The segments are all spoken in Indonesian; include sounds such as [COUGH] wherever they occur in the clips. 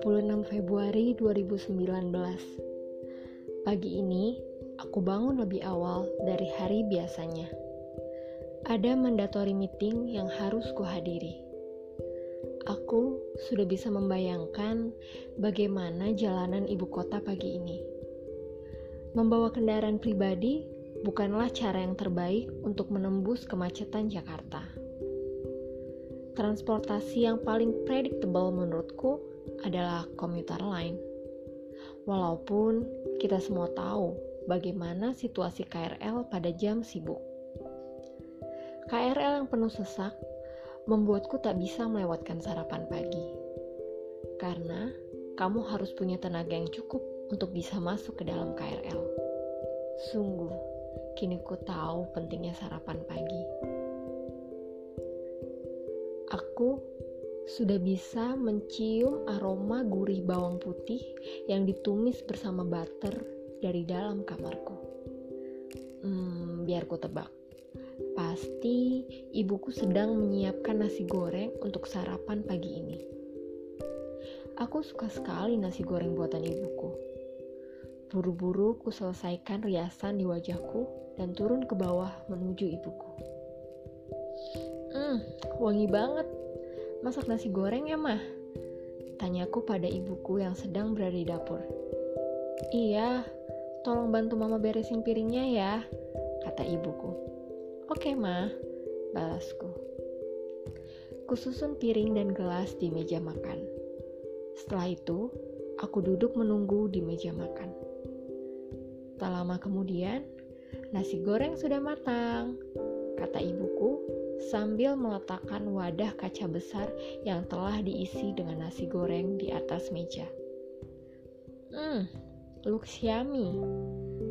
26 Februari 2019 Pagi ini, aku bangun lebih awal dari hari biasanya. Ada mandatory meeting yang harus kuhadiri. Aku sudah bisa membayangkan bagaimana jalanan ibu kota pagi ini. Membawa kendaraan pribadi bukanlah cara yang terbaik untuk menembus kemacetan Jakarta. Transportasi yang paling predictable menurutku adalah komuter lain. Walaupun kita semua tahu bagaimana situasi KRL pada jam sibuk. KRL yang penuh sesak membuatku tak bisa melewatkan sarapan pagi. Karena kamu harus punya tenaga yang cukup untuk bisa masuk ke dalam KRL. Sungguh, kini ku tahu pentingnya sarapan pagi. Aku sudah bisa mencium aroma gurih bawang putih yang ditumis bersama butter dari dalam kamarku. Hmm, biar ku tebak. Pasti ibuku sedang menyiapkan nasi goreng untuk sarapan pagi ini. Aku suka sekali nasi goreng buatan ibuku. Buru-buru ku selesaikan riasan di wajahku dan turun ke bawah menuju ibuku. Hmm, wangi banget. Masak nasi goreng ya, mah? Tanyaku pada ibuku yang sedang berada di dapur. Iya, tolong bantu mama beresin piringnya ya, kata ibuku. Oke, mah, balasku. Kususun piring dan gelas di meja makan. Setelah itu, aku duduk menunggu di meja makan. Tak lama kemudian, nasi goreng sudah matang, kata ibuku sambil meletakkan wadah kaca besar yang telah diisi dengan nasi goreng di atas meja. Hmm, looks yummy,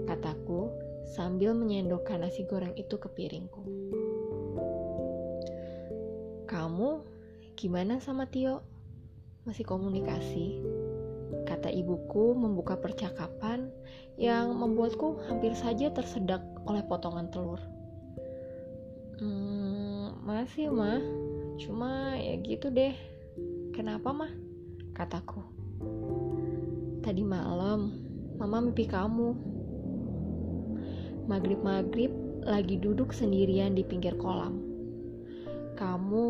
kataku sambil menyendokkan nasi goreng itu ke piringku. Kamu gimana sama Tio? Masih komunikasi? Kata ibuku membuka percakapan yang membuatku hampir saja tersedak oleh potongan telur. Hmm, masih mah, cuma ya gitu deh. Kenapa mah? Kataku. Tadi malam, mama mimpi kamu. Maghrib-maghrib lagi duduk sendirian di pinggir kolam. Kamu,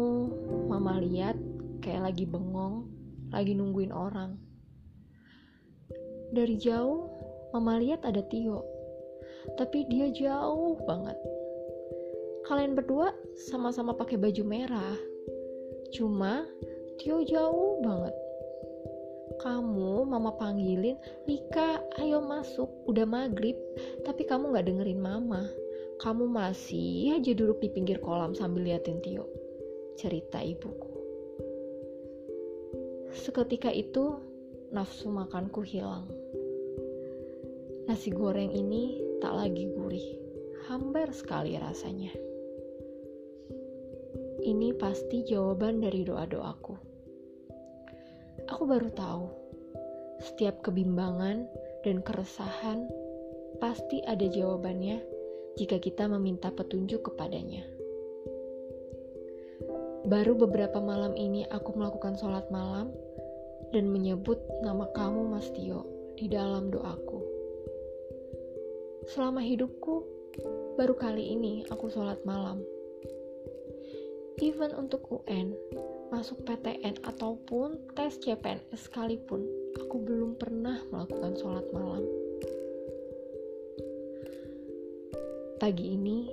mama lihat kayak lagi bengong, lagi nungguin orang. Dari jauh, mama lihat ada Tio, tapi dia jauh banget kalian berdua sama-sama pakai baju merah. Cuma Tio jauh banget. Kamu mama panggilin, Lika ayo masuk, udah maghrib. Tapi kamu gak dengerin mama. Kamu masih aja duduk di pinggir kolam sambil liatin Tio. Cerita ibuku. Seketika itu, nafsu makanku hilang. Nasi goreng ini tak lagi gurih, hambar sekali rasanya. Ini pasti jawaban dari doa-doaku. Aku baru tahu, setiap kebimbangan dan keresahan pasti ada jawabannya jika kita meminta petunjuk kepadanya. Baru beberapa malam ini aku melakukan sholat malam dan menyebut nama kamu Mas Tio di dalam doaku. Selama hidupku, baru kali ini aku sholat malam even untuk UN, masuk PTN ataupun tes CPNS sekalipun, aku belum pernah melakukan sholat malam. Pagi ini,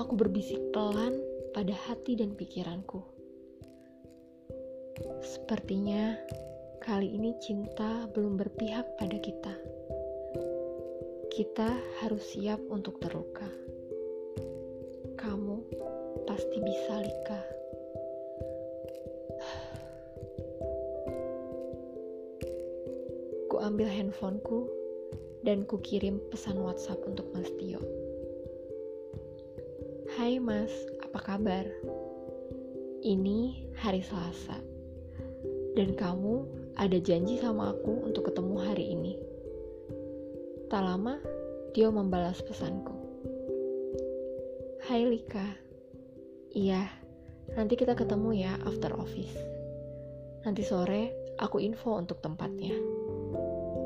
aku berbisik pelan pada hati dan pikiranku. Sepertinya kali ini cinta belum berpihak pada kita. Kita harus siap untuk terluka. Kamu pasti bisa, Lika. [SIGHS] Ku ambil handphoneku dan ku kirim pesan WhatsApp untuk Mas Tio. Hai Mas, apa kabar? Ini hari Selasa. Dan kamu ada janji sama aku untuk ketemu hari ini. Tak lama, Tio membalas pesanku. Hai Lika, Iya, nanti kita ketemu ya after office. Nanti sore Aku info untuk tempatnya.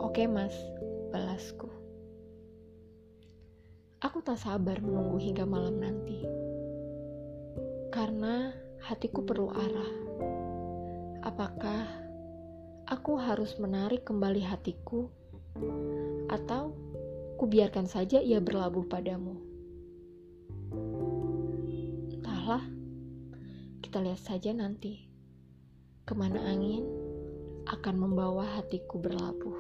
Oke mas, balasku. Aku tak sabar menunggu hingga malam nanti. Karena hatiku perlu arah. Apakah aku harus menarik kembali hatiku atau kubiarkan saja ia berlabuh padamu? Entahlah, kita lihat saja nanti ke mana angin akan membawa hatiku berlabuh.